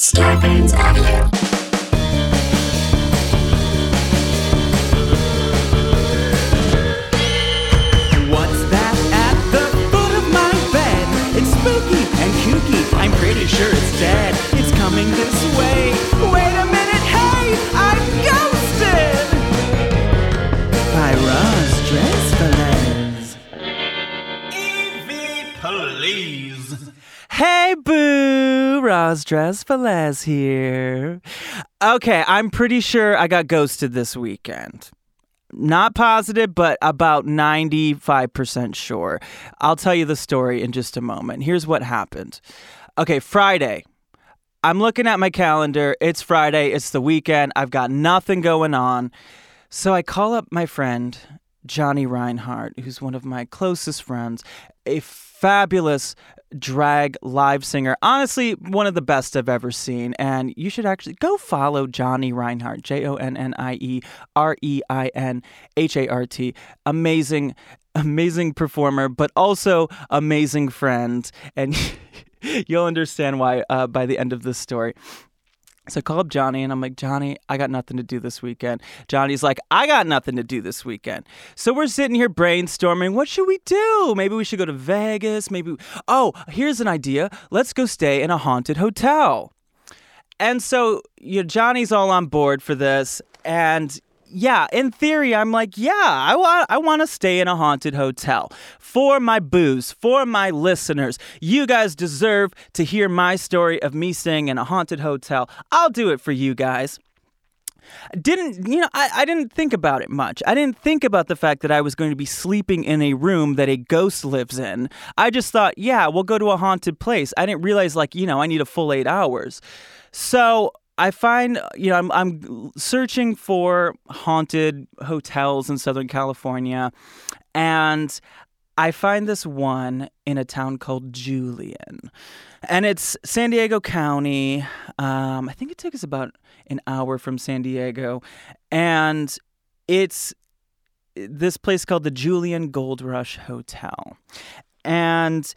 Starburns Audio. Boo! Roz Drezfield here. Okay, I'm pretty sure I got ghosted this weekend not positive, but about 95% sure. I'll tell you the story in just a moment. Here's what happened. Okay, Friday. I'm looking at my calendar. It's Friday. It's the weekend. I've got nothing going on. So I call up my friend, Jonnie Reinhart, who's one of my closest friends, a fabulous drag live singer. Honestly, one of the best I've ever seen. And you should actually go follow Jonnie Reinhart, J O N N I E R E I N H A R T. Amazing, amazing performer, but also amazing friend. And you'll understand why uh, by the end of this story. So I call up Johnny and I'm like, Johnny, I got nothing to do this weekend. Johnny's like, I got nothing to do this weekend. So we're sitting here brainstorming. What should we do? Maybe we should go to Vegas. Maybe, oh, here's an idea. Let's go stay in a haunted hotel. And so you know, Johnny's all on board for this. And yeah, in theory, I'm like, yeah, I want, I want to stay in a haunted hotel for my booze, for my listeners. You guys deserve to hear my story of me staying in a haunted hotel. I'll do it for you guys. Didn't you know? I, I didn't think about it much. I didn't think about the fact that I was going to be sleeping in a room that a ghost lives in. I just thought, yeah, we'll go to a haunted place. I didn't realize, like, you know, I need a full eight hours. So I find, you know, I'm, I'm searching for haunted hotels in Southern California, and I find this one in a town called Julian. And it's San Diego County. Um, I think it took us about an hour from San Diego. And it's this place called the Julian Gold Rush Hotel. And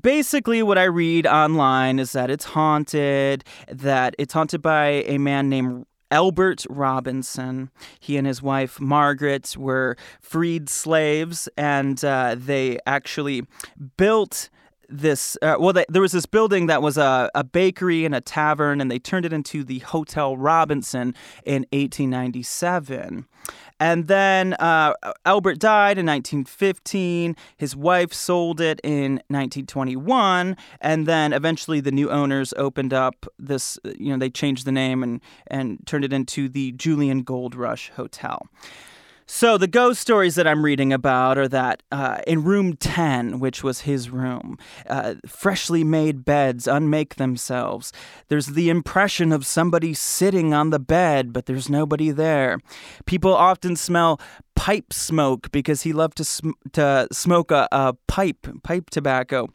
basically what I read online is that it's haunted, that it's haunted by a man named Albert Robinson. He and his wife Margaret were freed slaves, and uh, they actually built this uh, well they, there was this building that was a, a bakery and a tavern and they turned it into the hotel robinson in 1897 and then uh, albert died in 1915 his wife sold it in 1921 and then eventually the new owners opened up this you know they changed the name and and turned it into the julian gold rush hotel so the ghost stories that I'm reading about are that uh, in room 10, which was his room, uh, freshly made beds unmake themselves. There's the impression of somebody sitting on the bed, but there's nobody there. People often smell pipe smoke because he loved to sm- to smoke a, a pipe, pipe tobacco.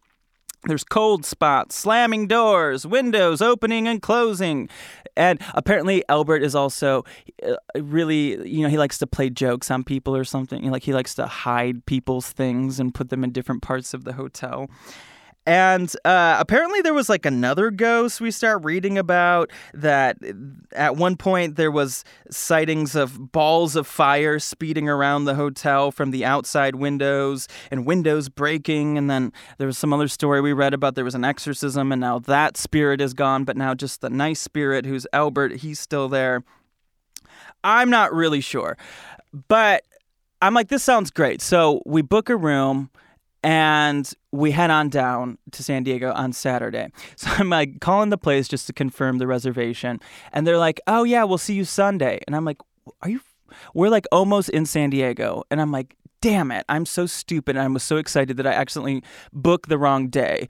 There's cold spots, slamming doors, windows opening and closing. And apparently, Albert is also uh, really, you know, he likes to play jokes on people or something. Like, he likes to hide people's things and put them in different parts of the hotel. And uh, apparently, there was like another ghost we start reading about that at one point there was sightings of balls of fire speeding around the hotel from the outside windows and windows breaking. And then there was some other story we read about there was an exorcism, and now that spirit is gone, but now just the nice spirit who's Albert, he's still there. I'm not really sure. But I'm like, this sounds great. So we book a room and we head on down to San Diego on Saturday. So I'm like calling the place just to confirm the reservation, and they're like, "Oh yeah, we'll see you Sunday." And I'm like, "Are you?" We're like almost in San Diego, and I'm like, "Damn it! I'm so stupid." I was so excited that I accidentally booked the wrong day.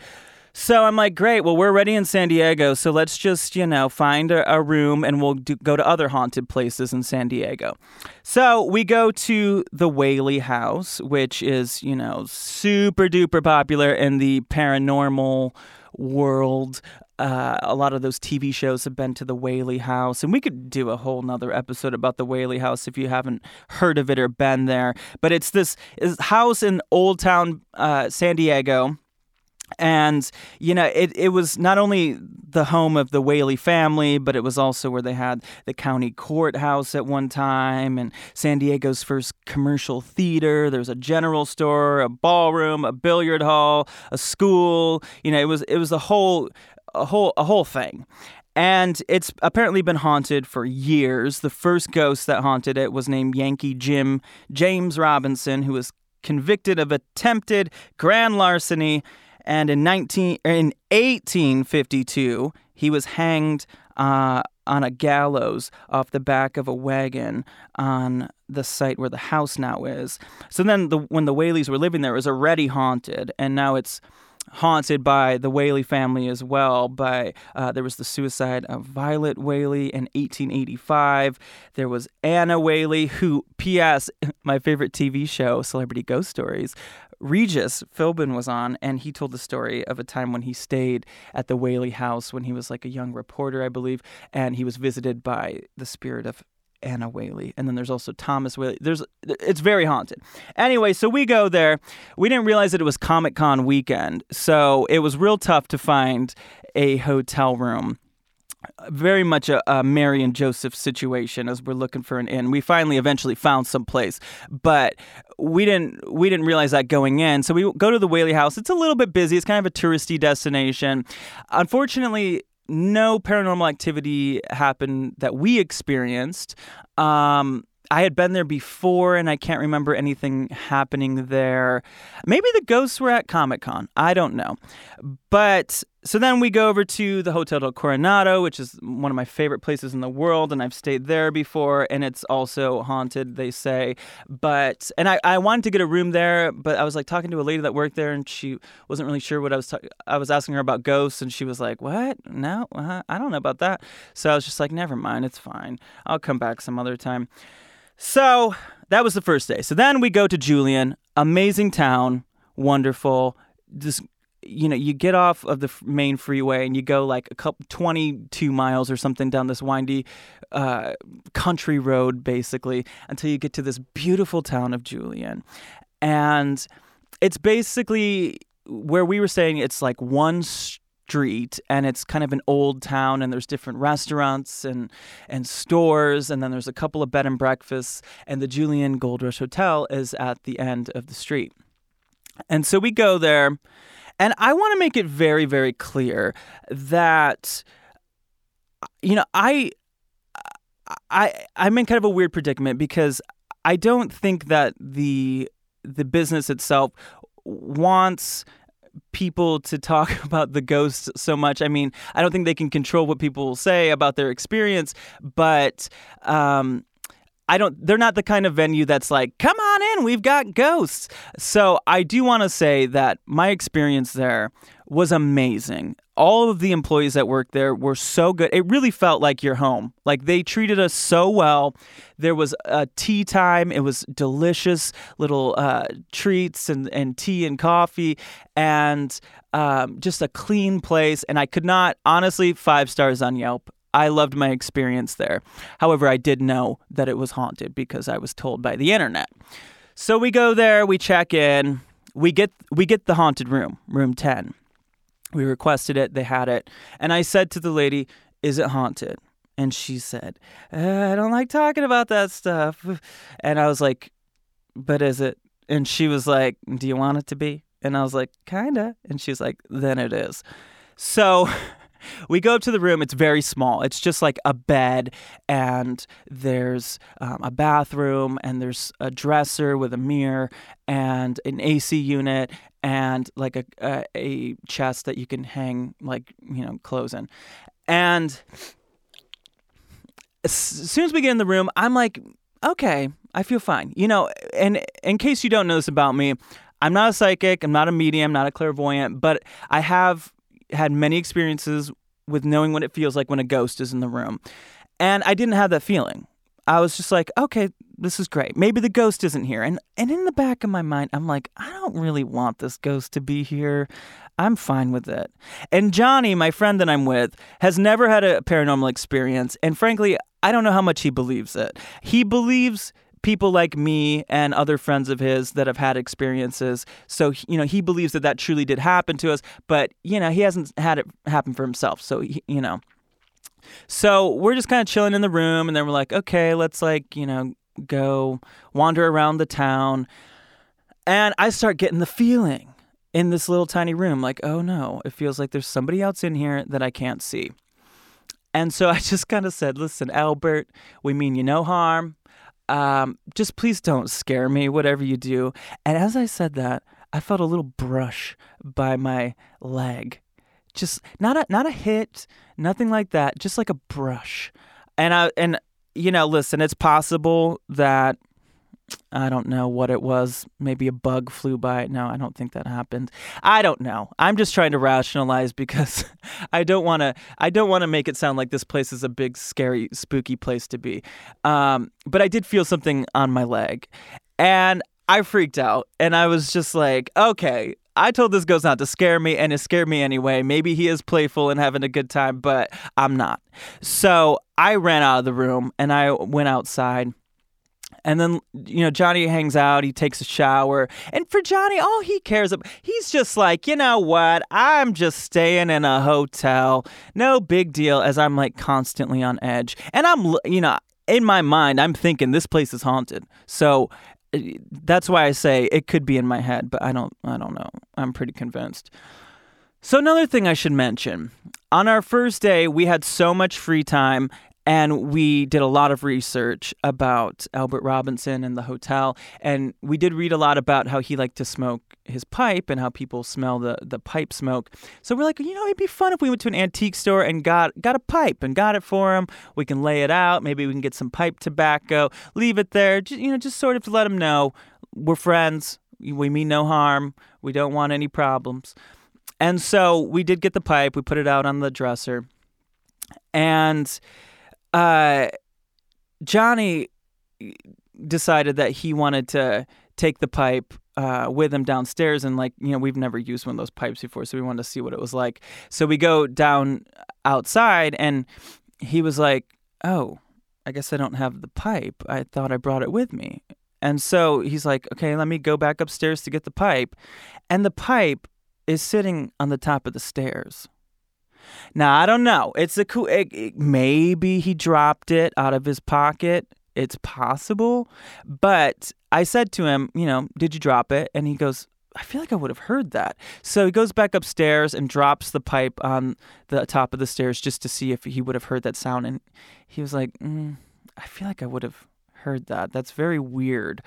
So I'm like, great. Well, we're ready in San Diego, so let's just you know find a, a room and we'll do, go to other haunted places in San Diego. So we go to the Whaley House, which is you know super duper popular in the paranormal world. Uh, a lot of those TV shows have been to the Whaley House, and we could do a whole nother episode about the Whaley House if you haven't heard of it or been there. But it's this is house in Old Town uh, San Diego and you know it, it was not only the home of the whaley family but it was also where they had the county courthouse at one time and san diego's first commercial theater. There was a general store a ballroom a billiard hall a school. You know it was it was a whole a whole a whole thing. And it's apparently been haunted for years. The first ghost that haunted it was named Yankee Jim James Robinson, who was convicted of attempted grand larceny and in 19 in 1852 he was hanged uh, on a gallows off the back of a wagon on the site where the house now is. So then, the, when the Whaleys were living there, it was already haunted, and now it's haunted by the Whaley family as well. By uh, there was the suicide of Violet Whaley in 1885. There was Anna Whaley, who, P.S. My favorite TV show, Celebrity Ghost Stories. Regis Philbin was on, and he told the story of a time when he stayed at the Whaley house when he was like a young reporter, I believe, and he was visited by the spirit of Anna Whaley, and then there's also Thomas Whaley. There's it's very haunted. Anyway, so we go there. We didn't realize that it was Comic Con weekend, so it was real tough to find a hotel room. Very much a, a Mary and Joseph situation as we're looking for an inn. We finally eventually found some place, but we didn't we didn't realize that going in. So we go to the Whaley House. It's a little bit busy. It's kind of a touristy destination. Unfortunately, no paranormal activity happened that we experienced. Um, I had been there before and I can't remember anything happening there. Maybe the ghosts were at Comic Con. I don't know. But so then we go over to the Hotel del Coronado, which is one of my favorite places in the world, and I've stayed there before, and it's also haunted, they say. But and I, I wanted to get a room there, but I was like talking to a lady that worked there, and she wasn't really sure what I was. Ta- I was asking her about ghosts, and she was like, "What? No, uh, I don't know about that." So I was just like, "Never mind, it's fine. I'll come back some other time." So that was the first day. So then we go to Julian, amazing town, wonderful. Just you know, you get off of the main freeway and you go like a couple 22 miles or something down this windy uh, country road, basically, until you get to this beautiful town of Julian, and it's basically where we were saying it's like one street and it's kind of an old town and there's different restaurants and and stores and then there's a couple of bed and breakfasts and the Julian Gold Rush Hotel is at the end of the street. And so we go there and I want to make it very very clear that you know I I I'm in kind of a weird predicament because I don't think that the the business itself wants people to talk about the ghosts so much. I mean, I don't think they can control what people will say about their experience, but um, I don't. They're not the kind of venue that's like, "Come on in, we've got ghosts." So I do want to say that my experience there was amazing all of the employees that worked there were so good. It really felt like your home. Like they treated us so well. There was a tea time. It was delicious little uh, treats and, and tea and coffee and um, just a clean place. And I could not, honestly, five stars on Yelp. I loved my experience there. However, I did know that it was haunted because I was told by the internet. So we go there, we check in, we get we get the haunted room, room 10 we requested it, they had it. And I said to the lady, Is it haunted? And she said, uh, I don't like talking about that stuff. And I was like, But is it? And she was like, Do you want it to be? And I was like, Kinda. And she's like, Then it is. So we go up to the room. It's very small. It's just like a bed, and there's um, a bathroom, and there's a dresser with a mirror, and an AC unit, and like a, a, a chest that you can hang like you know clothes in. And as soon as we get in the room, I'm like, okay, I feel fine. You know, and in case you don't know this about me, I'm not a psychic, I'm not a medium, not a clairvoyant, but I have had many experiences with knowing what it feels like when a ghost is in the room. And I didn't have that feeling. I was just like, okay, this is great. Maybe the ghost isn't here. And and in the back of my mind, I'm like, I don't really want this ghost to be here. I'm fine with it. And Johnny, my friend that I'm with, has never had a paranormal experience, and frankly, I don't know how much he believes it. He believes people like me and other friends of his that have had experiences. So, you know, he believes that that truly did happen to us, but, you know, he hasn't had it happen for himself. So, he, you know. So, we're just kind of chilling in the room and then we're like, okay, let's like, you know, go wander around the town. And I start getting the feeling in this little tiny room like, oh no, it feels like there's somebody else in here that I can't see. And so I just kind of said, listen, Albert, we mean you no harm. Um, just please don't scare me, whatever you do. And as I said that, I felt a little brush by my leg. Just not a not a hit, nothing like that, just like a brush. And I and you know, listen, it's possible that I don't know what it was. Maybe a bug flew by. No, I don't think that happened. I don't know. I'm just trying to rationalize because I don't want to. I don't want to make it sound like this place is a big, scary, spooky place to be. Um, but I did feel something on my leg, and I freaked out. And I was just like, okay. I told this ghost not to scare me, and it scared me anyway. Maybe he is playful and having a good time, but I'm not. So I ran out of the room and I went outside and then, you know, Johnny hangs out, he takes a shower. And for Johnny, all he cares about, he's just like, you know what? I'm just staying in a hotel. No big deal, as I'm like constantly on edge. And I'm, you know, in my mind, I'm thinking this place is haunted. So eh, that's why I say it could be in my head, but I don't, I don't know. I'm pretty convinced. So, another thing I should mention on our first day, we had so much free time and we did a lot of research about Albert Robinson and the hotel. And we did read a lot about how he liked to smoke his pipe and how people smell the, the pipe smoke. So we're like, you know, it'd be fun if we went to an antique store and got, got a pipe and got it for him. We can lay it out. Maybe we can get some pipe tobacco, leave it there, just, you know, just sort of to let him know we're friends. We mean no harm. We don't want any problems. And so we did get the pipe. We put it out on the dresser. And uh, Johnny decided that he wanted to take the pipe uh, with him downstairs and like you know we've never used one of those pipes before so we wanted to see what it was like. So we go down outside and he was like oh i guess i don't have the pipe. I thought i brought it with me. And so he's like okay let me go back upstairs to get the pipe. And the pipe is sitting on the top of the stairs now I don't know. It's a cool. It, it, maybe he dropped it out of his pocket. It's possible, but I said to him, you know, did you drop it? And he goes, I feel like I would have heard that. So he goes back upstairs and drops the pipe on the top of the stairs just to see if he would have heard that sound. And he was like, mm, I feel like I would have heard that. That's very weird.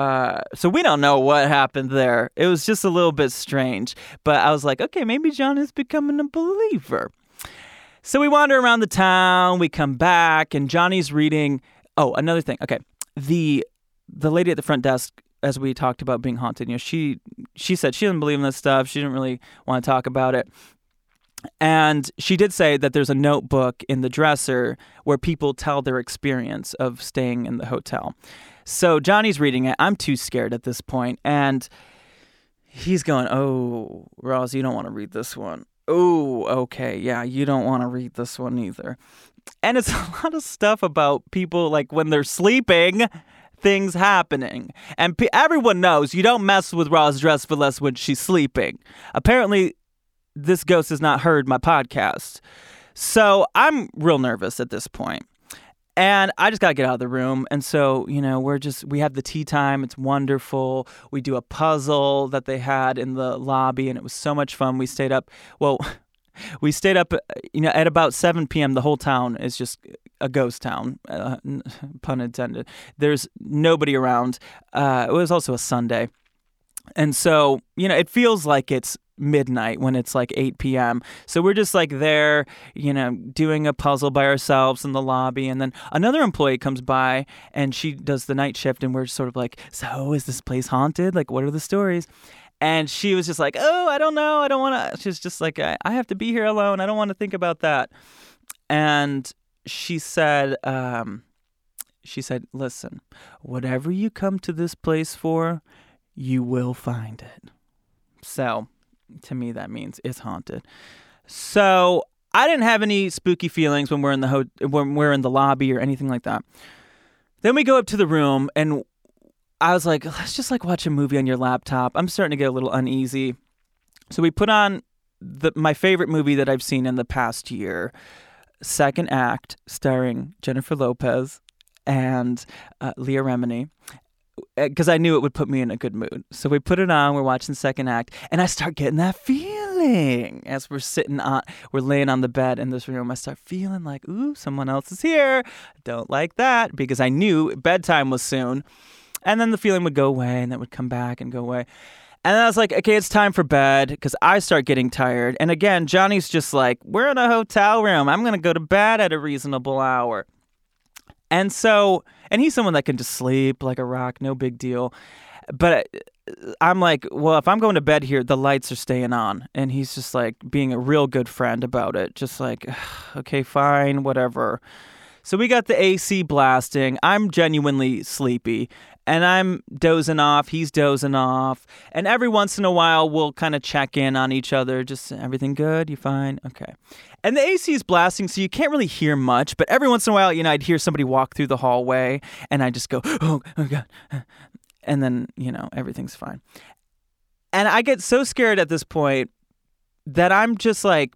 Uh, so we don't know what happened there. It was just a little bit strange. But I was like, okay, maybe John is becoming a believer. So we wander around the town, we come back, and Johnny's reading. Oh, another thing. Okay. The the lady at the front desk, as we talked about being haunted, you know, she she said she didn't believe in this stuff. She didn't really want to talk about it. And she did say that there's a notebook in the dresser where people tell their experience of staying in the hotel. So Johnny's reading it. I'm too scared at this point, and he's going, "Oh, Roz, you don't want to read this one." Oh, okay, yeah, you don't want to read this one either. And it's a lot of stuff about people like when they're sleeping, things happening. And p- everyone knows you don't mess with Roz Drezfield when she's sleeping. Apparently, this ghost has not heard my podcast. So I'm real nervous at this point. And I just got to get out of the room. And so, you know, we're just, we have the tea time. It's wonderful. We do a puzzle that they had in the lobby, and it was so much fun. We stayed up, well, we stayed up, you know, at about 7 p.m. The whole town is just a ghost town, uh, pun intended. There's nobody around. Uh, it was also a Sunday. And so, you know, it feels like it's midnight when it's like 8 p.m. So we're just like there, you know, doing a puzzle by ourselves in the lobby. And then another employee comes by and she does the night shift. And we're sort of like, So is this place haunted? Like, what are the stories? And she was just like, Oh, I don't know. I don't want to. She's just like, I, I have to be here alone. I don't want to think about that. And she said, um, she said, listen, whatever you come to this place for, you will find it. So to me that means it's haunted. So I didn't have any spooky feelings when we're in the ho- when we're in the lobby or anything like that. then we go up to the room and I was like, let's just like watch a movie on your laptop. I'm starting to get a little uneasy. So we put on the my favorite movie that I've seen in the past year, Second Act, starring Jennifer Lopez and uh, Leah Remini. Eh, because I knew it would put me in a good mood. So we put it on, we're watching Second Act, and I start getting that feeling as we're sitting on, we're laying on the bed in this room. I start feeling like, ooh, someone else is here. Don't like that because I knew bedtime was soon. And then the feeling would go away and then would come back and go away. And then I was like, okay, it's time for bed because I start getting tired. And again, Johnny's just like, we're in a hotel room. I'm going to go to bed at a reasonable hour. And so, and he's someone that can just sleep like a rock, no big deal. But uh, I'm like, well, if I'm going to bed here, the lights are staying on. And he's just like being a real good friend about it. Just like, okay, fine, whatever. So we got the AC blasting. I'm genuinely sleepy and I'm dozing off. He's dozing off. And every once in a while, we'll kind of check in on each other. Just everything good? You fine? Okay. And the AC is blasting, so you can't really hear much. But every once in a while, you know, I'd hear somebody walk through the hallway, and I just go, oh, oh God. And then, you know, everything's fine. And I get so scared at this point that I'm just like,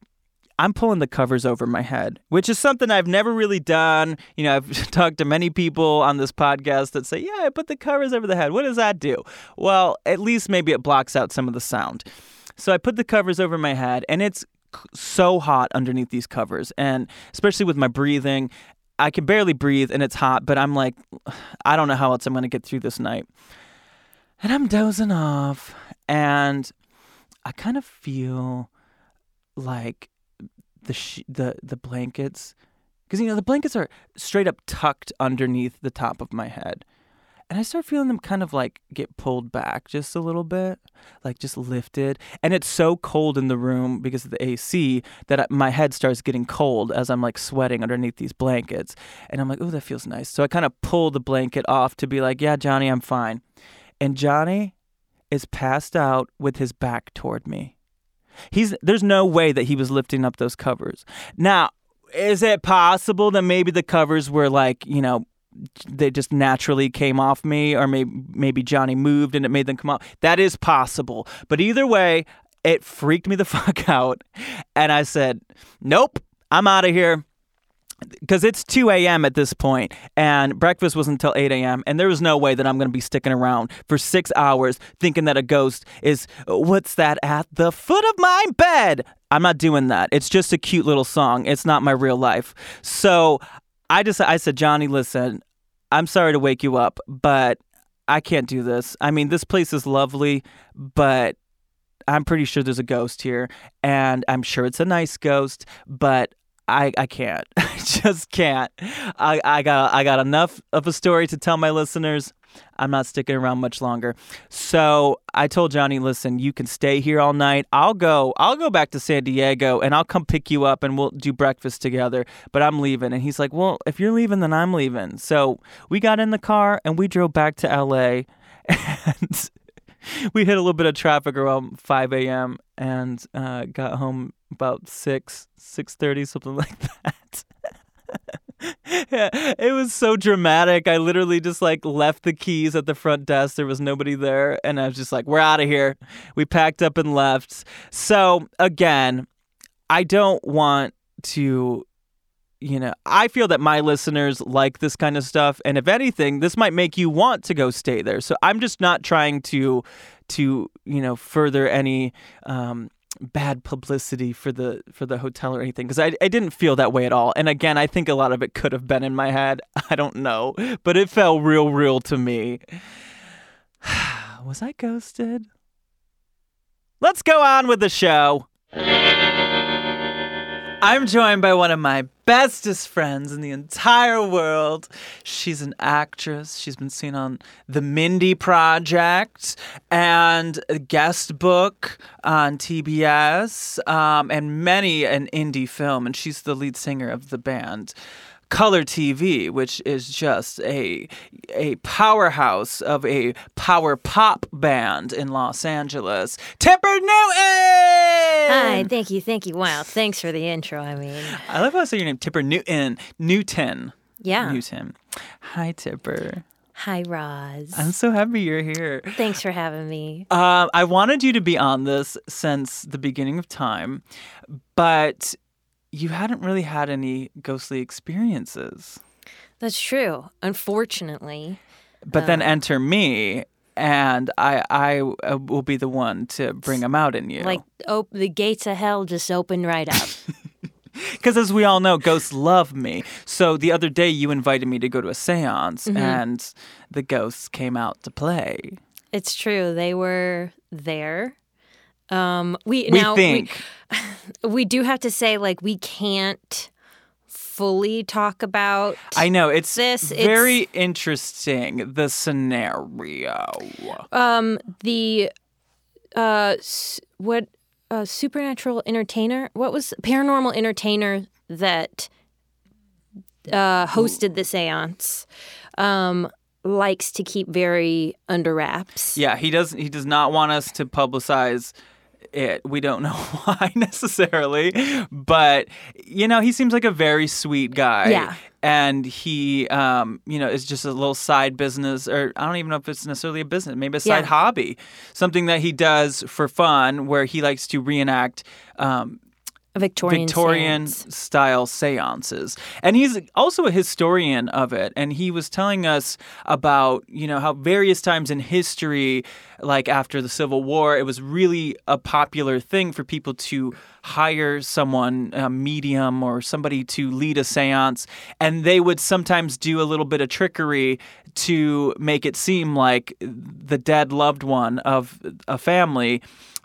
I'm pulling the covers over my head, which is something I've never really done. You know, I've talked to many people on this podcast that say, yeah, I put the covers over the head. What does that do? Well, at least maybe it blocks out some of the sound. So I put the covers over my head, and it's so hot underneath these covers. And especially with my breathing, I can barely breathe and it's hot, but I'm like, I don't know how else I'm going to get through this night. And I'm dozing off, and I kind of feel like the sh- the the blankets because you know the blankets are straight up tucked underneath the top of my head and i start feeling them kind of like get pulled back just a little bit like just lifted and it's so cold in the room because of the ac that my head starts getting cold as i'm like sweating underneath these blankets and i'm like oh that feels nice. So i kind of pull the blanket off to be like yeah johnny i'm fine and johnny is passed out with his back toward me He's there's no way that he was lifting up those covers. Now, is it possible that maybe the covers were like, you know, they just naturally came off me or maybe maybe Johnny moved and it made them come off. That is possible. But either way, it freaked me the fuck out and I said, "Nope, I'm out of here." Because it's 2 a.m. at this point, and breakfast was until 8 a.m., and there was no way that I'm going to be sticking around for six hours thinking that a ghost is, what's that, at the foot of my bed? I'm not doing that. It's just a cute little song. It's not my real life. So I just, I said, Johnny, listen, I'm sorry to wake you up, but I can't do this. I mean, this place is lovely, but I'm pretty sure there's a ghost here, and I'm sure it's a nice ghost, but I, I can't. I just can't. I, I got I got enough of a story to tell my listeners. I'm not sticking around much longer. So I told Johnny, listen, you can stay here all night. I'll go. I'll go back to San Diego and I'll come pick you up and we'll do breakfast together. But I'm leaving. And he's like, well, if you're leaving, then I'm leaving. So we got in the car and we drove back to LA. And we hit a little bit of traffic around 5 a.m. and uh, got home about 6, 6.30, something like that. yeah, it was so dramatic. I literally just like left the keys at the front desk. There was nobody there. And I was just like, we're out of here. We packed up and left. So, again, I don't want to you know, I feel that my listeners like this kind of stuff, and if anything, this might make you want to go stay there. So I'm just not trying to, to you know, further any um, bad publicity for the for the hotel or anything because I, I didn't feel that way at all. And again i think a lot of it could have been in my head. I don't know. But it felt real real to me. Was i ghosted? Let's go on with the show I'm joined by one of my bestest friends in the entire world. She's an actress. She's been seen on The Mindy Project and a guest book on TBS um, and many an indie film. And she's the lead singer of the band. Color TV, which is just a a powerhouse of a power pop band in Los Angeles. Tipper Newton. Hi, thank you, thank you. Wow, thanks for the intro. I mean, I love how I say your name, Tipper Newton. Newton. Yeah. him. Hi, Tipper. Hi, Roz. I'm so happy you're here. Thanks for having me. Uh, I wanted you to be on this since the beginning of time, but you hadn't really had any ghostly experiences. That's true. Unfortunately. But then enter me, and I I uh, will be the one to bring them out in you. Like op- the gates of hell just opened right up. Because as we all know, ghosts love me. So the other day you invited me to go to a seance, Mm-hmm. and the ghosts came out to play. it's true. They were there. Um, we, We now think. We, we do have to say like we can't fully talk about I know it's This, it's- very interesting the scenario. um the uh what uh supernatural entertainer what was paranormal entertainer that uh hosted the séance um likes to keep very under wraps Yeah, he doesn't He does not want us to publicize it. We don't know why necessarily, but you know, he seems like a very sweet guy. Yeah. And he, um, you know, is just a little side business, or I don't even know if it's necessarily a business, maybe a side Yeah. hobby, something that he does for fun, where he likes to reenact um, Victorian Victorian séance. style seances. And he's also a historian of it. And he was telling us about, you know, how various times in history, like after the Civil War, it was really a popular thing for people to hire someone, a medium or somebody to lead a seance. And they would sometimes do a little bit of trickery to make it seem like the dead loved one of a family.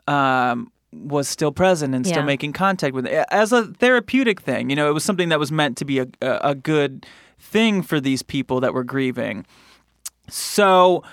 Um, was still present and still Yeah. making contact with it as a therapeutic thing. You know, it was something that was meant to be a, a, good thing for these people that were grieving. So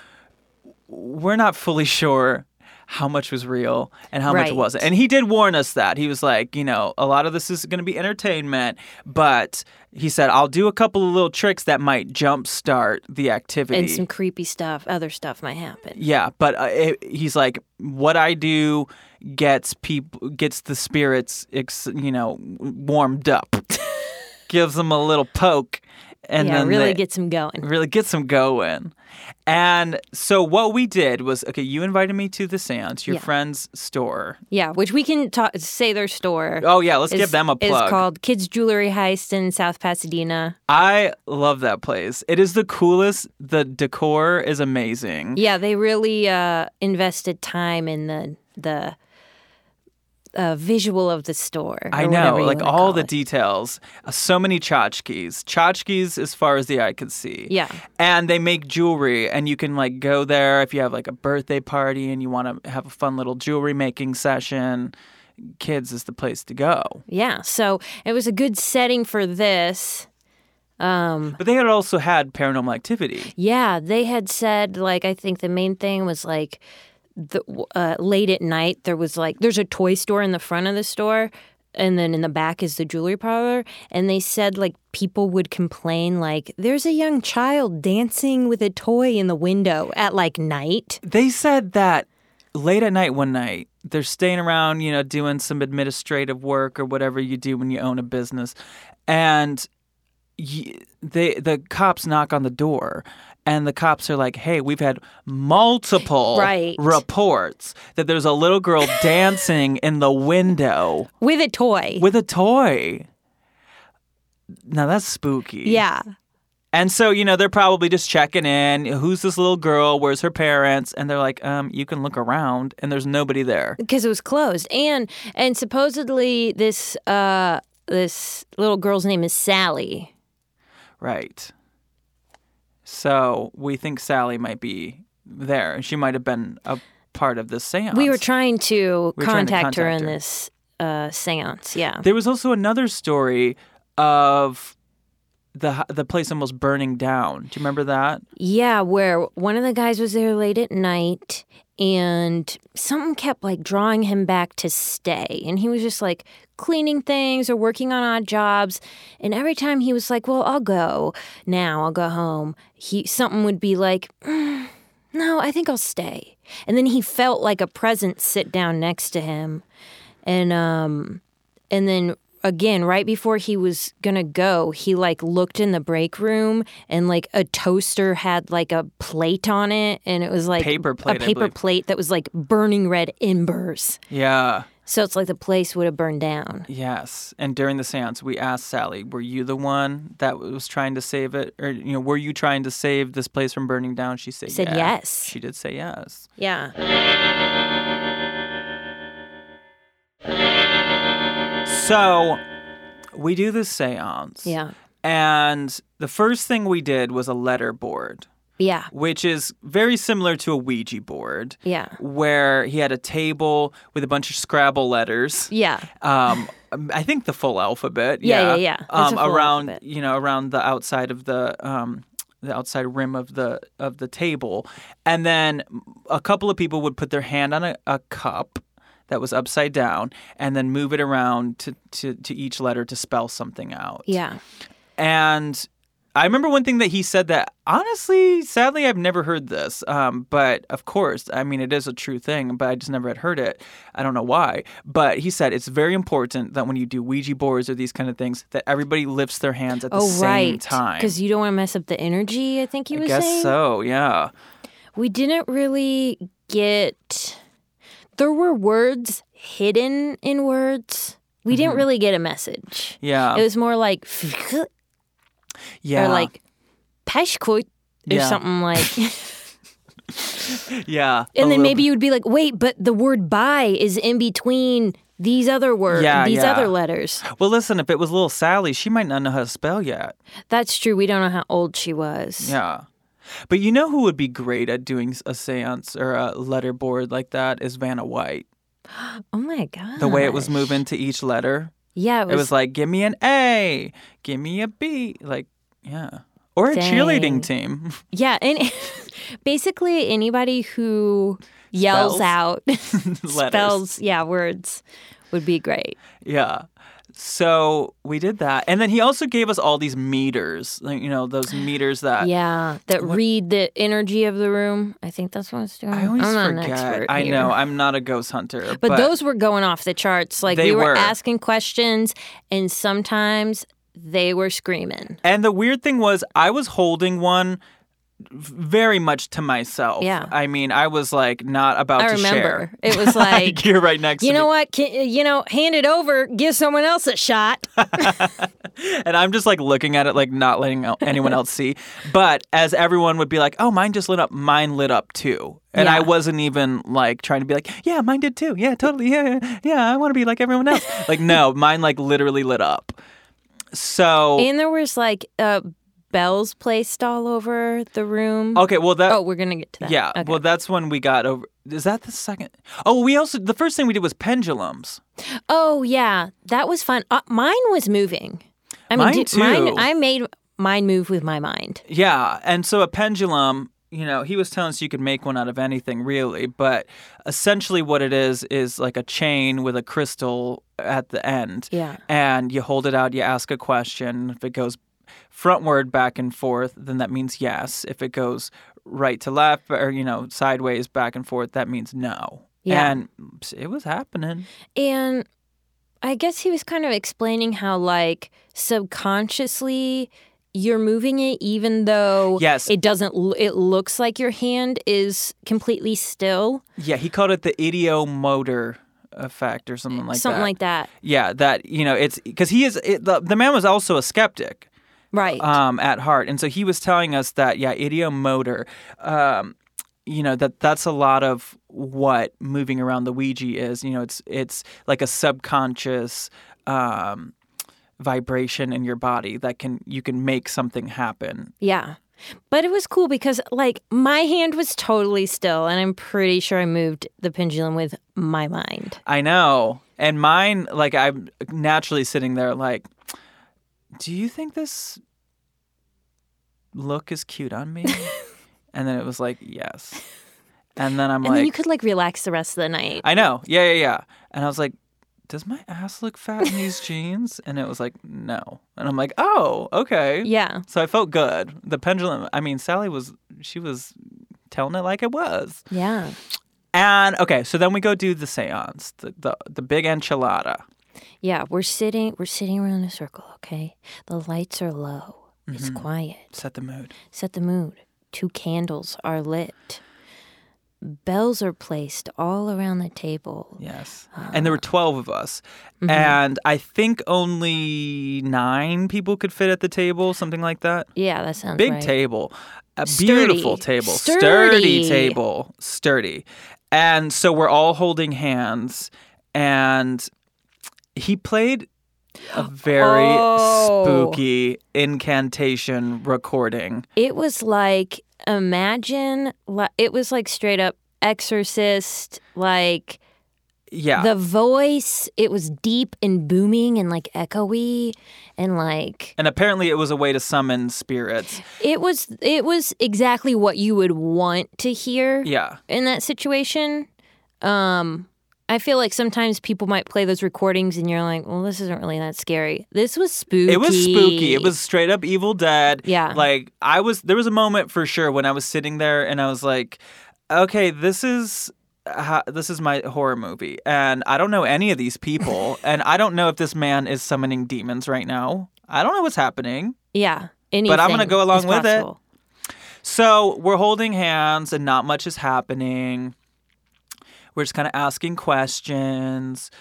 we're not fully sure how much was real and how much wasn't. And he did warn us that. He was like, you know, a lot of this is going to be entertainment, but he said, I'll do a couple of little tricks that might jumpstart the activity. and some creepy stuff other stuff might happen Yeah, but uh, it, he's like, what I do gets people gets the spirits, ex, you know, warmed up, gives them a little poke, and yeah then really gets them going really gets them going. And so what we did was, okay, you invited me to the seance, your Yeah. friend's store. yeah which we can talk say their store Oh yeah, let's give them a plug. It's called Kids Jewelry Heist in South Pasadena. I love that place. It is the coolest. The decor is amazing. Yeah, they really uh, invested time in the the uh, visual of the store. I know, like all the it. details. Uh, So many tchotchkes. Tchotchkes as far as the eye could see. Yeah. And they make jewelry, and you can like go there if you have like a birthday party and you want to have a fun little jewelry making session. Kids is the place to go. Yeah, so it was a good setting for this. Um, But they had also had paranormal activity. yeah, they had said like I think the main thing was like the uh, late at night there was like there's a toy store in the front of the store and then in the back is the jewelry parlor and they said like people would complain like there's a young child dancing with a toy in the window at like night They said that late at night one night, they're staying around, you know, doing some administrative work or whatever you do when you own a business, and they the cops knock on the door. And the cops are like, "Hey, we've had multiple Right. reports that there's a little girl dancing in the window with a toy with a toy." Now that's spooky. yeah And so, you know, they're probably just checking in. Who's this little girl? Where's her parents? And they're like, um, you can look around and there's nobody there. because it was closed and and supposedly this uh this little girl's name is Sally Right. So we think Sally might be there. and She might have been a part of this seance. We were trying to We were trying to contact her contact in her. this uh, seance. Yeah. There was also another story of the the place almost burning down. Do you remember that? Yeah, where one of the guys was there late at night and something kept like drawing him back to stay. And he was just like cleaning things or working on odd jobs. And every time he was like, Well, I'll go now, I'll go home, he something would be like, "Mm, No, I think I'll stay. And then he felt like a presence sit down next to him. And um and then again, right before he was gonna go, he like looked in the break room and like a toaster had like a plate on it, and it was like Paper plate, a paper plate that was like burning red embers. Yeah. So it's like the place would have burned down. Yes. And during the seance, we asked Sally, were you the one that was trying to save it? Or, you know, were you trying to save this place from burning down? She said, Said yeah. yes. She did say yes. Yeah. So we do this seance. Yeah. And the first thing we did was a letter board, Yeah. which is very similar to a Ouija board, Yeah. where he had a table with a bunch of Scrabble letters. Yeah. um I think the full alphabet. Yeah, Yeah, yeah, yeah. Um, around alphabet. you know around the outside of the um the outside rim of the of the table, and then a couple of people would put their hand on a, a cup that was upside down, and then move it around to, to to each letter to spell something out. Yeah. And I remember one thing that he said that honestly, sadly, I've never heard this. Um, but of course, I mean, it is a true thing, but I just never had heard it. I don't know why. But he said it's very important that when you do Ouija boards or these kind of things, that everybody lifts their hands at the Oh, same right. time. Because you don't want to mess up the energy, I think he was I guess saying. so, yeah. We didn't really get. There were words hidden in words. We didn't Mm-hmm. really get a message. Yeah. It was more like yeah. or like peshkut or Yeah. something like. yeah. and then maybe you would be like, wait, but the word "by" is in between these other words, Yeah, these yeah. other letters. Well, listen, if it was little Sally, she might not know how to spell yet. That's true. We don't know how old she was. Yeah. But you know who would be great at doing a seance or a letter board like that is Vanna White. Oh my god. The way it was moving to each letter. Yeah, It was like, give me an A, give me a B. Like, yeah. Or a cheerleading team. Yeah, and basically anybody who yells Spells? out spells, yeah, words would be great. Yeah. So we did that. And then he also gave us all these meters, like, you know, those meters that Yeah, that read the energy of the room. I think that's what it's doing. I always I'm not an forget. I here. know. I'm not a ghost hunter. But, those were going off the charts. Like They we were, were. asking questions, and sometimes they were screaming. And the weird thing was, I was holding one very much to myself. Yeah. I mean, I was like not about I to remember share. it was like, You're right next you to know me. what? Can, you know, hand it over, give someone else a shot. And I'm just like looking at it, like not letting anyone else see. But as everyone would be like, oh, mine just lit up, mine lit up too. And I wasn't even like trying to be like, yeah, mine did too. Yeah, totally. Yeah, yeah, yeah I want to be like everyone else. like, no, mine like literally lit up. So, and there was like uh, bells placed all over the room. okay, well, that. Oh, we're gonna get to that. Yeah, Okay. well, that's when we got over. Is that the second? Oh, we also the first thing we did was pendulums. Oh yeah, that was fun. Uh, mine was moving. I mean, Mine did- too. mine. I made mine move with my mind. Yeah, and so a pendulum, you know, he was telling us you could make one out of anything really, but essentially what it is is like a chain with a crystal at the end. Yeah. And you hold it out, you ask a question. If it goes frontward back and forth, then that means yes. If it goes right to left or you know, sideways back and forth, that means no. Yeah. And it was happening. And I guess he was kind of explaining how, like, subconsciously you're moving it, even though Yes. it doesn't. It looks like your hand is completely still, Yeah, he called it the ideomotor effect or something like something that. like that. Yeah, that you know, it's because he is it, the the man was also a skeptic Right. um, at heart, and so he was telling us that yeah, ideomotor, um, you know that that's a lot of what moving around the Ouija is. You know, it's it's like a subconscious. Um, vibration in your body that can you can make something happen yeah. But it was cool because, like, my hand was totally still, and I'm pretty sure I moved the pendulum with my mind. I know. And mine, like, I'm naturally sitting there, like, do you think this look is cute on me? and then it was like, yes. And then I'm And like, then you could, like, relax the rest of the night. I know. Yeah, yeah, yeah. And I was like, does my ass look fat in these jeans? And it was like, no. And I'm like, oh, okay. yeah. So I felt good. The pendulum, I mean, Sally was, she was telling it like it was. Yeah. And okay, so then we go do the seance, the, the, the big enchilada. Yeah, we're sitting we're sitting around a circle, okay? The lights are low. It's mm-hmm. quiet. Set the mood. Set the mood. Two candles are lit. Bells are placed all around the table. Yes. Uh, and there were 12 of us. Mm-hmm. And I think only nine people could fit at the table, something like that. Yeah, that sounds Big right. table. A Sturdy. beautiful table. Sturdy. table. Sturdy. And so we're all holding hands. And he played a very Oh. spooky incantation recording. It was like imagine it was like straight up exorcist like Yeah. the voice it was deep and booming and like echoey and like and apparently it was a way to summon spirits. it was it was exactly what you would want to hear Yeah. in that situation um I feel like sometimes people might play those recordings and you're like, well, this isn't really that scary. This was spooky. It was spooky. It was straight up Evil Dead. Yeah. Like I was there was a moment for sure when I was sitting there and I was like, okay, this is how, this is my horror movie and I don't know any of these people and I don't know if this man is summoning demons right now. I don't know what's happening. Yeah. But I'm gonna go along with it. So, we're holding hands and not much is happening. We're just kind of asking questions.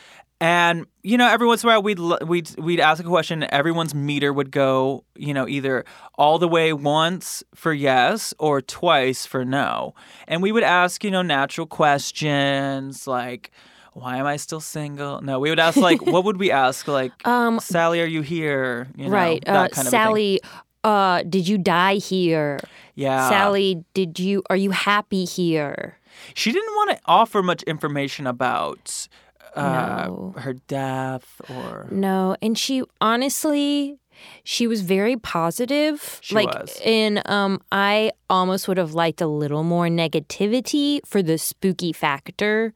And you know, every once in a while, we'd we'd we'd ask a question. And everyone's meter would go, you know, either all the way once for yes or twice for no. And we would ask, you know, natural questions like, "Why am I still single?" No, we would ask like, what would we ask? Like, Um, Sally, are you here? You know, right. that Uh, kind of a thing. Sally, uh, did you die here? Yeah. Sally, did you are you happy here? She didn't want to offer much information about uh, No. her death or. No, and she honestly she was very positive. She like was. and um I almost would have liked a little more negativity for the spooky factor.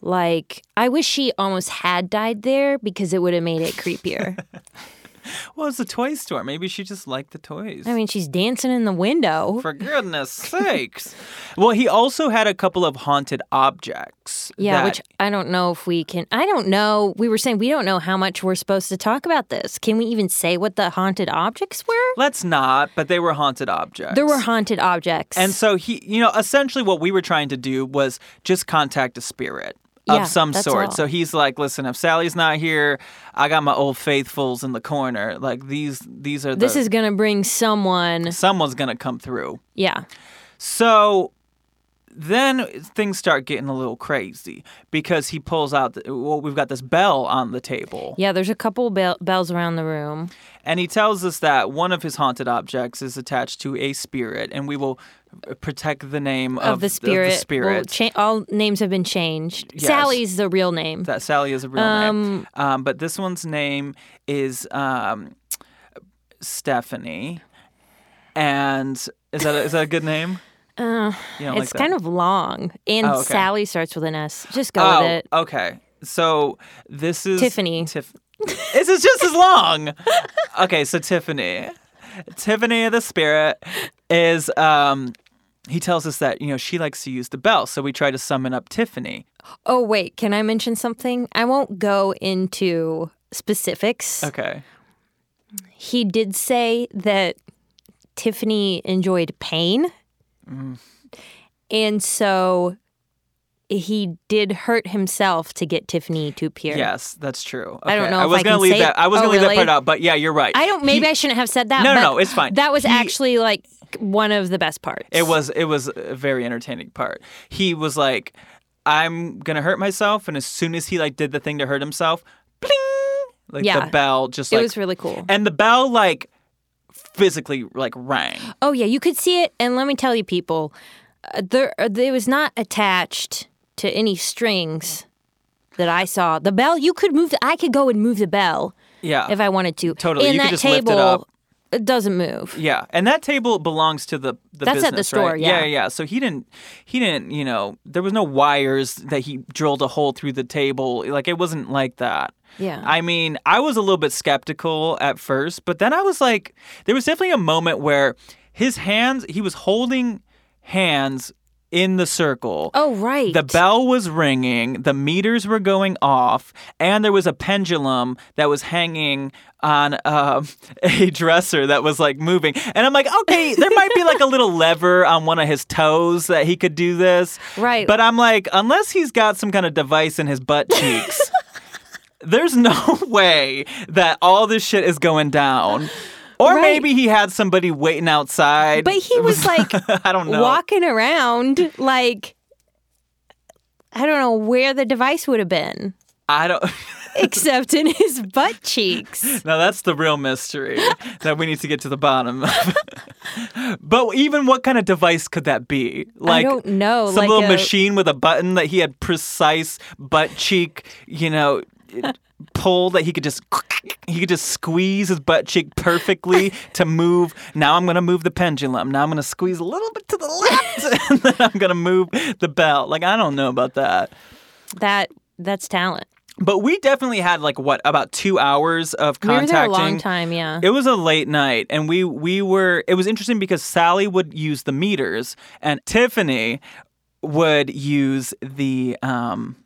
Like I wish she almost had died there because it would have made it creepier. Well, it's a toy store. Maybe she just liked the toys. I mean, she's dancing in the window. for goodness sakes. Well, he also had a couple of haunted objects. Yeah, that- which I don't know if we can. I don't know. We were saying we don't know how much we're supposed to talk about this. Can we even say what the haunted objects were? Let's not, but they were haunted objects. There were haunted objects. And so he, you know, essentially what we were trying to do was just contact a spirit Yeah, of some sort. all. So he's like, "Listen, if Sally's not here, I got my old faithfuls in the corner. Like these, these are the. this is going to bring someone. someone's gonna come through." Yeah. So then things start getting a little crazy because he pulls out. The, well, we've got this bell on the table, Yeah, there's a couple bell- bells around the room. and he tells us that one of his haunted objects is attached to a spirit, and we will protect the name of, Of, the spirit. Of the spirit. Well, cha- all names have been changed. Yes. Sally's the real name. that Sally is a real name. Um, but this one's name is um, Stephanie. And is that a, is that a good name? Uh, it's like kind of long. And Oh, okay. Sally starts with an S. Just go oh, with it. okay. So this is Tiffany. Tiff- this is just as long. okay, so Tiffany, Tiffany of the spirit is. Um, he tells us that you know she likes to use the bell, so we try to summon up Tiffany. Oh, wait. Can I mention something? I won't go into specifics. Okay. He did say that Tiffany enjoyed pain. Mm. And so he did hurt himself to get Tiffany to appear. Yes, that's true. I don't Okay, know I if was gonna can leave that. it. I was Oh, gonna leave that part out, but yeah, you're right. I don't maybe He- I shouldn't have said that. No, no, no, it's fine. That was He- actually like one of the best parts. It was it was a very entertaining part. He was like, "I'm gonna hurt myself," and as soon as he like did the thing to hurt himself, bling, like Yeah. the bell just Like, It was really cool. and the bell like physically like rang. Oh yeah, you could see it, and let me tell you, people, uh, there uh, it was not attached to any strings that I saw. The bell, you could move. The, I could go and move the bell Yeah, if I wanted to. Totally, And you could that just lift it table, up. It doesn't move. yeah, and that table belongs to the the That's at the business, store, right? yeah. yeah, yeah. So he didn't he didn't you know there was no wires that he drilled a hole through the table. Like it wasn't like that. Yeah. I mean, I was a little bit skeptical at first, but then I was like, there was definitely a moment where his hands, he was holding hands in the circle. Oh, right. The bell was ringing, the meters were going off, and there was a pendulum that was hanging on uh, a dresser that was like moving. And I'm like, okay, there might be like a little lever on one of his toes that he could do this. Right. But I'm like, unless he's got some kind of device in his butt cheeks, there's no way that all this shit is going down. Or Right. maybe he had somebody waiting outside. But he was like I don't know. walking around like I don't know where the device would have been, I don't. except in his butt cheeks. Now that's the real mystery that we need to get to the bottom of. but even what kind of device could that be? Like I don't know. some like little a- machine with a button that he had precise butt cheek, you know, pull that he could just he could just squeeze his butt cheek perfectly to move. Now I'm gonna move the pendulum. Now I'm gonna squeeze a little bit to the left, and then I'm gonna move the bell. Like I don't know about that. that that's talent. But we definitely had like what about two hours of We were contacting. there a long time, yeah. It was a late night, and we we were. It was interesting because Sally would use the meters, and Tiffany would use the um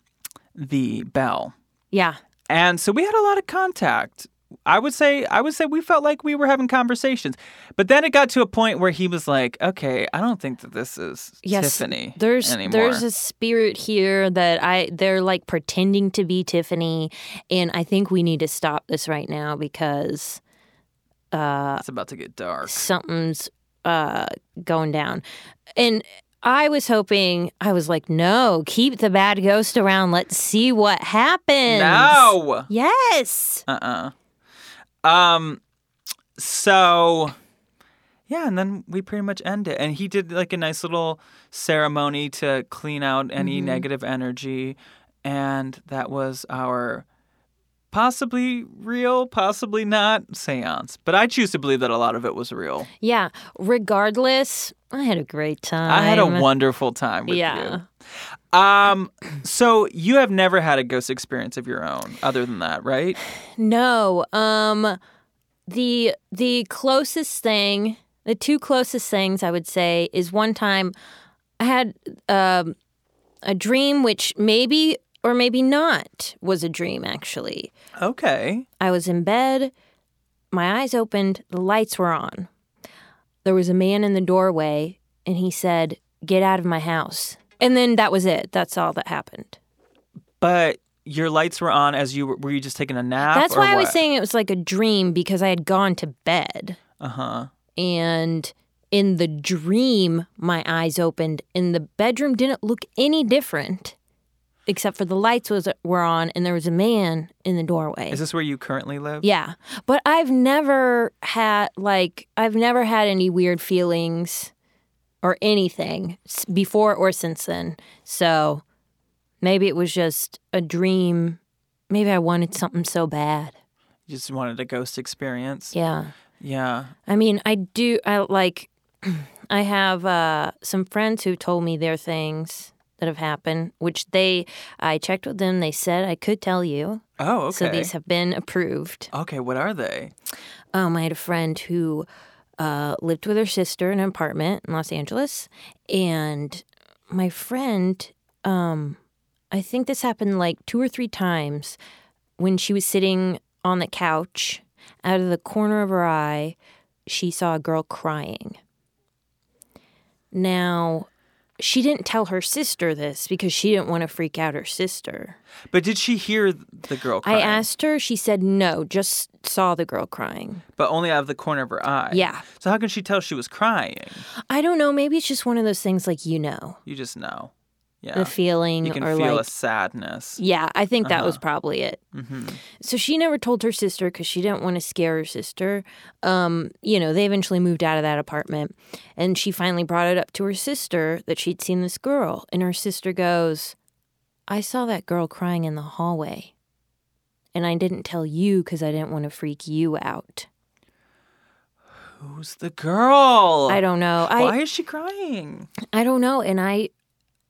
the bell, yeah. And so we had a lot of contact. I would say I would say we felt like we were having conversations, but then it got to a point where he was like, "Okay, I don't think that this is Yes. Tiffany There's anymore." there's a spirit here that I they're like pretending to be Tiffany and I think we need to stop this right now because uh it's about to get dark. something's uh going down. And I was hoping I was like, no, keep the bad ghost around. Let's see what happens. No. Yes. Uh-uh. Um so yeah, and then we pretty much end it. And he did like a nice little ceremony to clean out any Mm-hmm. negative energy. And that was our possibly real, possibly not seance. But I choose to believe that a lot of it was real. Yeah. Regardless, I had a great time. I had a wonderful time with Yeah. you. Um so you have never had a ghost experience of your own other than that, right? No. Um the the closest thing, the two closest things I would say is one time I had um a dream which maybe or maybe not was a dream actually. Okay. I was in bed, my eyes opened, the lights were on. There was a man in the doorway and he said, "Get out of my house." And then that was it. That's all that happened. But your lights were on as you were, were you just taking a nap? That's why I was what? saying it was like a dream because I had gone to bed. Uh-huh. and in the dream my eyes opened and the bedroom didn't look any different except for the lights was were on and there was a man in the doorway Is this where you currently live? yeah but i've never had like i've never had any weird feelings or anything before or since then so maybe it was just a dream maybe i wanted something so bad You just wanted a ghost experience. yeah Yeah. I mean, I do. I like. I have uh, some friends who told me their things that have happened, which they. I checked with them. They said I could tell you. Oh, okay. So these have been approved. okay, what are they? Um, I had a friend who uh, lived with her sister in an apartment in Los Angeles, and my friend. Um, I think this happened like two or three times when she was sitting on the couch. Out of the corner of her eye, she saw a girl crying. Now, she didn't tell her sister this because she didn't want to freak out her sister. But did she hear the girl crying? I asked her, she said no, just saw the girl crying. But only out of the corner of her eye. Yeah. So how can she tell she was crying? I don't know, maybe it's just one of those things like you know, You just know. Yeah. the feeling you can or feel like a sadness. Yeah, I think that was Uh-huh. probably it. hmm So she never told her sister because she didn't want to scare her sister. Um, you know, they eventually moved out of that apartment, and she finally brought it up to her sister that she'd seen this girl, and her sister goes, "I saw that girl crying in the hallway, and I didn't tell you because I didn't want to freak you out." Who's the girl? I don't know. I Why is she crying? I don't know, and I.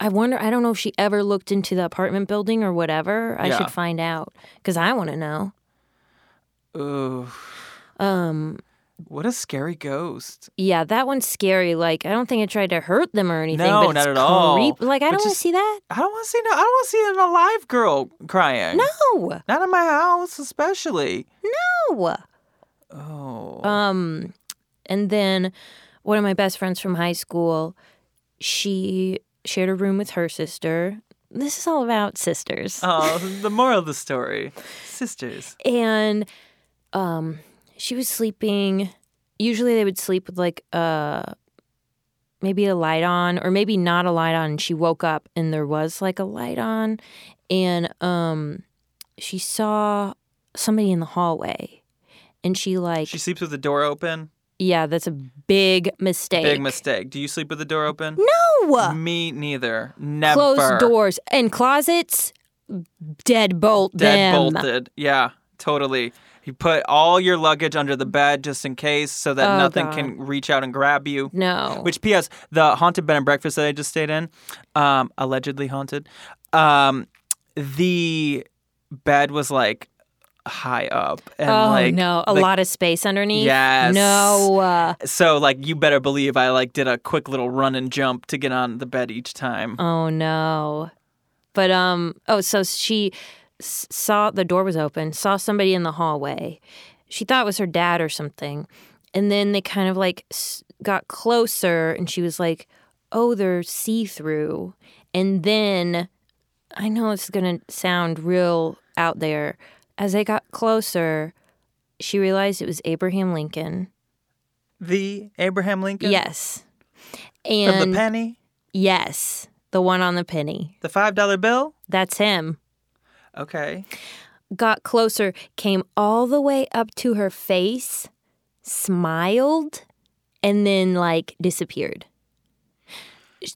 I wonder. I don't know if she ever looked into the apartment building or whatever. I Yeah. should find out because I want to know. Ooh. Um, What a scary ghost. Yeah, that one's scary. Like, I don't think it tried to hurt them or anything. No, but not it's at all. creep- Like, I But don't want to just- see that. I don't want to see no. I don't want to see an alive girl crying. No, Not in my house, especially. no. Oh. Um, and then one of my best friends from high school, she shared a room with her sister. This is all about sisters. oh, the moral of the story, sisters. and um she was sleeping usually they would sleep with like uh maybe a light on or maybe not a light on and she woke up and there was like a light on and um she saw somebody in the hallway and she like She sleeps with the door open. yeah that's a big mistake Big mistake. Do you sleep with the door open? no Me neither. Never. closed doors and closets deadbolt Dead them bolted. Yeah, totally. You put all your luggage under the bed just in case so that Oh, nothing God. can reach out and grab you. no Which, P.S., the haunted bed and breakfast that I just stayed in, um, allegedly haunted, um, the bed was like high up and oh like no a like- lot of space underneath Yes. no uh, So like you better believe I like did a quick little run and jump to get on the bed each time. Oh no. But um oh so she s- saw the door was open, saw somebody in the hallway. She thought it was her dad or something. And then they kind of like s- got closer and she was like, "Oh, they're see-through." And then I know it's going to sound real out there. As they got closer, she realized it was Abraham Lincoln. The Abraham Lincoln? Yes. And the penny? yes, the one on the penny. The $5 bill? That's him. Okay. got closer, came all the way up to her face, smiled, and then like disappeared.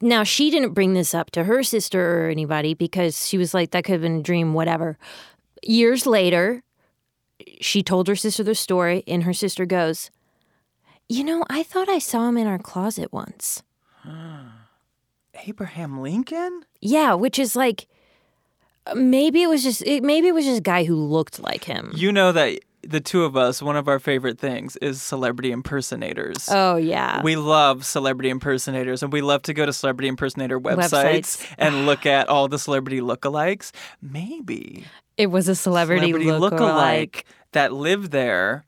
Now, she didn't bring this up to her sister or anybody because she was like, that could have been a dream, whatever. Years later, she told her sister the story, and her sister goes, You know, I thought I saw him in our closet once. Abraham Lincoln? Yeah, which is like, maybe it was just, it, maybe it was just a guy who looked like him. You know that the two of us, one of our favorite things is celebrity impersonators. Oh, yeah. We love celebrity impersonators and we love to go to celebrity impersonator websites, Websites. and look at all the celebrity lookalikes. Maybe It was a celebrity, look-alike that lived there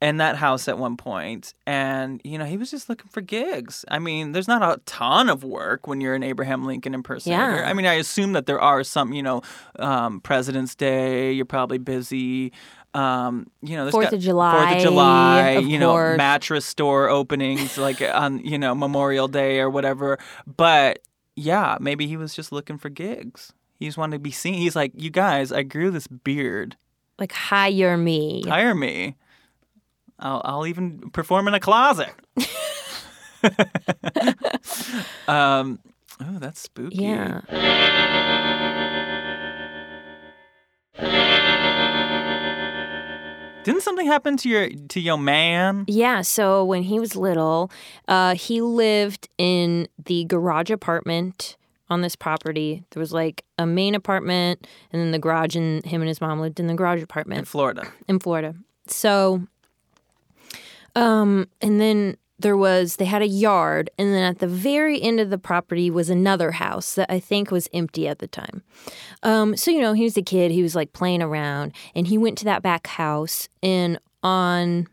in that house at one point and you know he was just looking for gigs i mean there's not a ton of work when you're an abraham lincoln impersonator Yeah. i mean i assume that there are some you know um, president's day you're probably busy um, you know, Fourth got- of July, Fourth of July, of you know, course. mattress store openings like on, you know, Memorial Day or whatever. But yeah, maybe he was just looking for gigs. He just wanted to be seen. He's like, you guys, I grew this beard. Like hire me. Hire me. I'll, I'll even perform in a closet. um, oh, that's spooky. Yeah. Didn't something happen to your to your man? Yeah. So when he was little, uh, he lived in the garage apartment on this property. There was like a main apartment and then the garage, and him and his mom lived in the garage apartment In Florida. in Florida. So, um, and then there was they had a yard, and then at the very end of the property was another house that I think was empty at the time. Um, so you know, he was a kid, he was like playing around, and he went to that back house, and on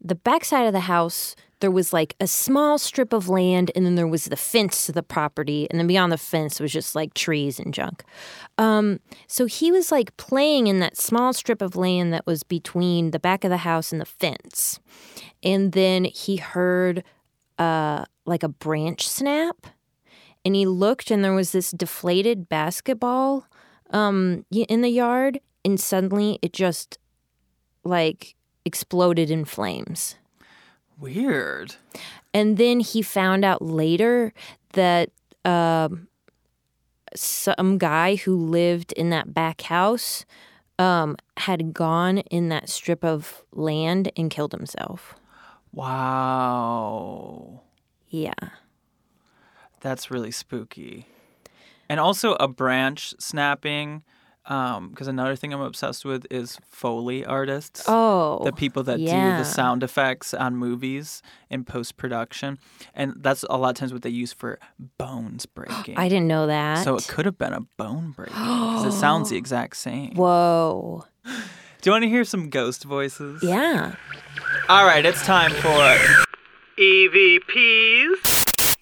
the back side of the house there was like a small strip of land and then there was the fence to the property and then beyond the fence was just like trees and junk. Um, so he was like playing in that small strip of land that was between the back of the house and the fence. And then he heard uh, like a branch snap and he looked and there was this deflated basketball um, in the yard and suddenly it just like exploded in flames Weird. and then he found out later that um, some guy who lived in that back house um, had gone in that strip of land and killed himself. Wow. Yeah. That's really spooky. And also a branch snapping. Um, because another thing I'm obsessed with is Foley artists. Oh, the people that do the sound effects on movies in post production, and that's a lot of times what they use for bones breaking. I didn't know that. so it could have been a bone breaking because it sounds the exact same. Whoa. Do you want to hear some ghost voices? Yeah. All right, it's time for EVPs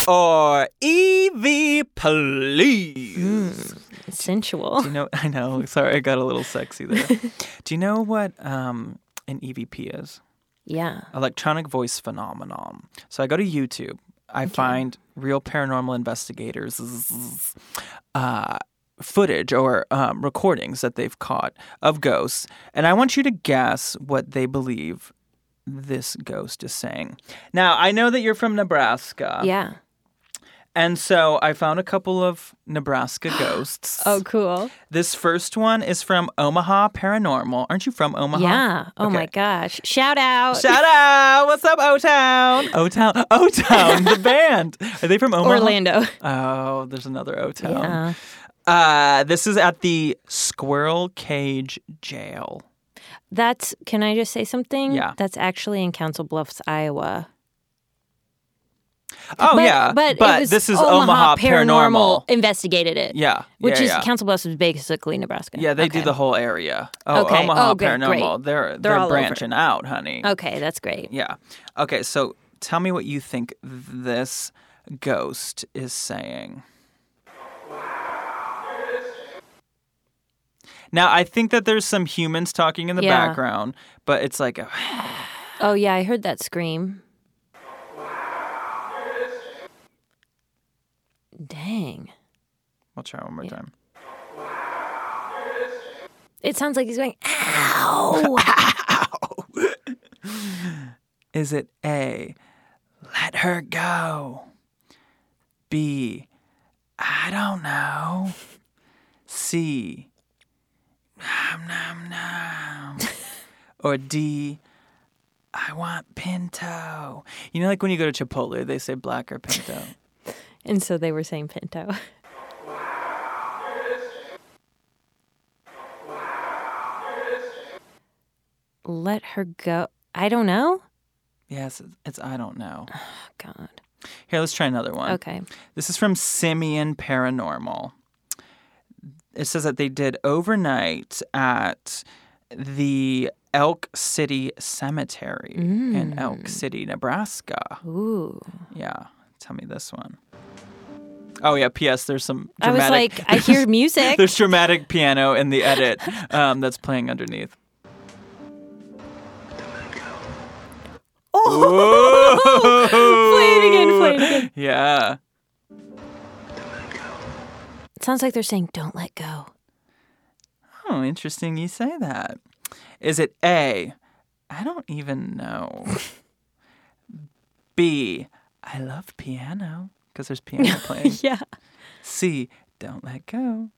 or EV please. Sensual. Do you know? I know. Sorry, I got a little sexy there. Do you know what um, an EVP is? Yeah. Electronic voice phenomenon. So I go to YouTube. I find real paranormal investigators uh, footage or um, recordings that they've caught of ghosts, and I want you to guess what they believe this ghost is saying. Now I know that you're from Nebraska. Yeah. And so I found a couple of Nebraska ghosts. Oh, cool. This first one is from Omaha Paranormal. Aren't you from Omaha? Yeah. Oh my gosh. Shout out. Shout out! What's up, O Town? O Town, O Town, the band. Are they from Omaha? Orlando. Oh, there's another O Town. Yeah. Uh, this is at the Squirrel Cage Jail. That's, can I just say something? Yeah. That's actually in Council Bluffs, Iowa. Oh but, yeah, But, was this is Omaha, Paranormal. investigated it. Yeah, Which yeah, is yeah. Council Bluffs is basically Nebraska. Yeah, they do the whole area. Oh, Okay. Omaha Oh, good, Paranormal. great. They're They're they're, all over. branching out, honey. Okay, that's great. Yeah. Okay, so tell me what you think this ghost is saying. Now, I think that there's some humans talking in the Yeah. background, but it's like, a, Oh yeah, I heard that scream. Dang. I'll try one more time. It sounds like he's going, ow. Is it A, let her go? B, I don't know. C, nom nom nom. or D, I want pinto. You know, like when you go to Chipotle, they say black or pinto. And so they were saying Pinto. Let her go. I don't know. yes, it's, I don't know. Oh, God. Here, let's try another one. Okay. This is from Simeon Paranormal. It says that they did overnight at the Elk City Cemetery in Elk mm. City, Nebraska. Ooh. Yeah, tell me this one. Oh yeah. P.S. There's some I was like, I hear music. there's dramatic piano in the edit um, that's playing underneath. play it again, play it again. Yeah. It sounds like they're saying, don't let go. Oh, interesting you say that. Is it A? I don't even know. B. I love piano because there's piano playing. Yeah. C. Don't let go.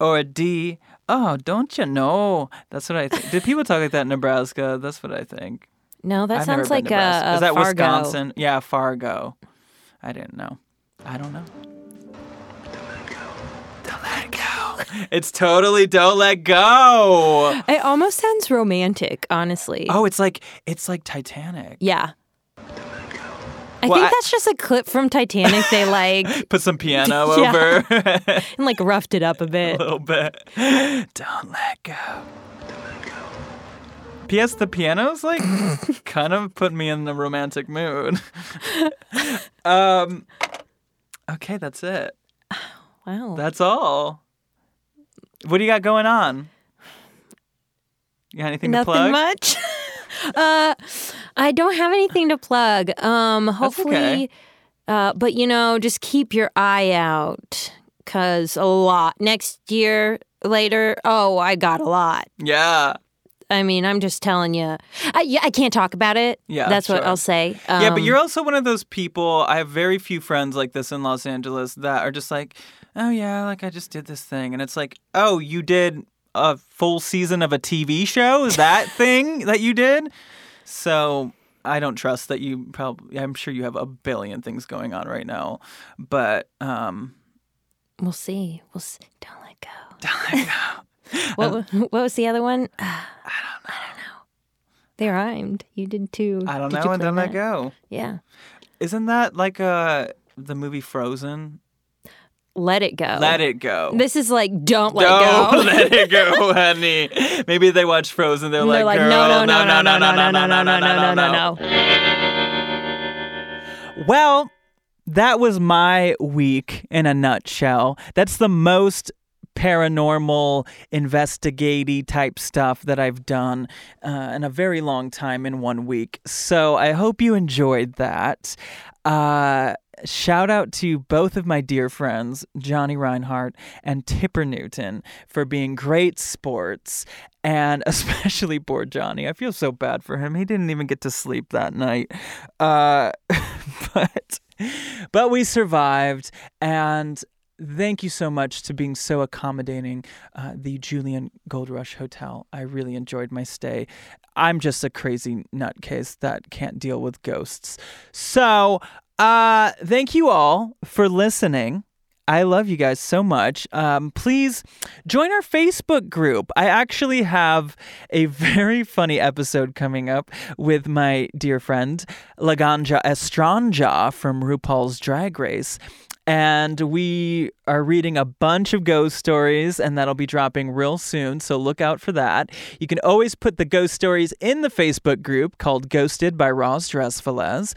Or D. Oh, don't you know? That's what I think. Did people talk like that in Nebraska? That's what I think. No, that I've sounds like to Nebraska. a, Is that Fargo. Wisconsin? Yeah, Fargo. I didn't know. I don't know. Don't let go. It's totally don't let go. It almost sounds romantic, honestly. Oh, it's like it's like Titanic. Yeah. I Well, think I- that's just a clip from Titanic. They like Put some piano over and like roughed it up a bit. a little bit. Don't let go. P.S. The piano's like kind of put me in the romantic mood. um. Okay, that's it. Wow. That's all. What do you got going on? You got anything Nothing to plug? much. uh, I don't have anything to plug. Um, hopefully, okay. uh, but you know, just keep your eye out because a lot next year later. Oh, I got a lot. Yeah. I mean, I'm just telling you. I, yeah, I can't talk about it. Yeah, that's what. I'll say. yeah, but Um, you're also one of those people. I have very few friends like this in Los Angeles that are just like, oh, yeah, like I just did this thing. And it's like, oh, you did a full season of a TV show? Is that thing that you did? So I don't trust that you probably, I'm sure you have a billion things going on right now. But, um, We'll see. We'll see. Don't let go. don't let go. What, what was the other one? I don't know. I don't know. They rhymed. You did too. I don't Did know. And I that? go. Yeah. Isn't that like uh the movie Frozen? Let it go. Let it go. This is like don't let Don't go. let it go, honey. Maybe they watch Frozen. They're, like, like, Girl, no, no, no, no, no, no, no, no, no, no, no, no, no. Well, that was my week in a nutshell. That's the most paranormal investigaty type stuff that I've done uh, in a very long time in one week. So I hope you enjoyed that. Uh, shout out to both of my dear friends, Jonnie Reinhart and Tipper Newton, for being great sports. And especially poor Jonnie. I feel so bad for him. He didn't even get to sleep that night. Uh, but but we survived and thank you so much to being so accommodating uh, the julian gold rush hotel i really enjoyed my stay i'm just a crazy nutcase that can't deal with ghosts so uh thank you all for listening I love you guys so much. Um, please join our Facebook group. I actually have a very funny episode coming up with my dear friend Laganja Estranja from RuPaul's Drag Race. And we are reading a bunch of ghost stories, and that'll be dropping real soon. So look out for that. You can always put the ghost stories in the Facebook group called Ghosted by Roz Drezfield.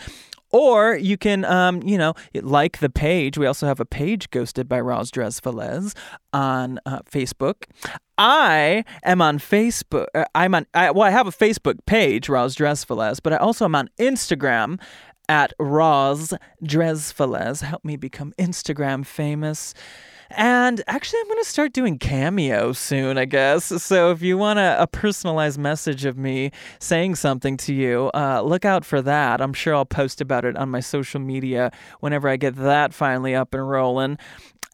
Or you can, um, you know, like the page. We also have a page, Ghosted by Roz Drezfield, on uh, Facebook. I am on Facebook. Uh, I'm on, I, well, I have a Facebook page, Roz Drezfield, but I also am on Instagram at Roz Drezfield. Help me become Instagram famous. And actually, I'm going to start doing Cameo soon, I guess. So if you want a, a personalized message of me saying something to you, uh, look out for that. I'm sure I'll post about it on my social media whenever I get that finally up and rolling.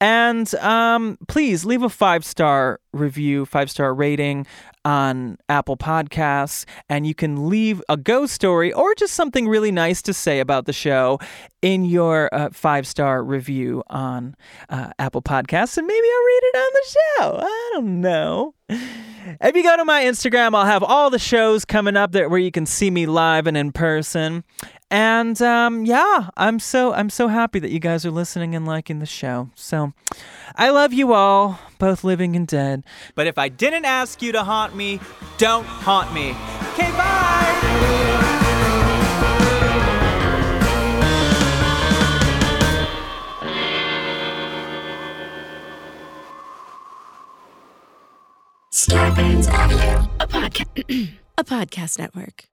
And um, please leave a five star review, five star rating on Apple Podcasts. And you can leave a ghost story or just something really nice to say about the show in your uh, five star review on uh, Apple Podcasts. And maybe I'll read it on the show. I don't know. If you go to my Instagram, I'll have all the shows coming up there where you can see me live and in person. And um, yeah, I'm so I'm so happy that you guys are listening and liking the show. So I love you all, both living and dead. But if I didn't ask you to haunt me, don't haunt me. Okay, bye. Starburns Audio. a podcast, a podcast network.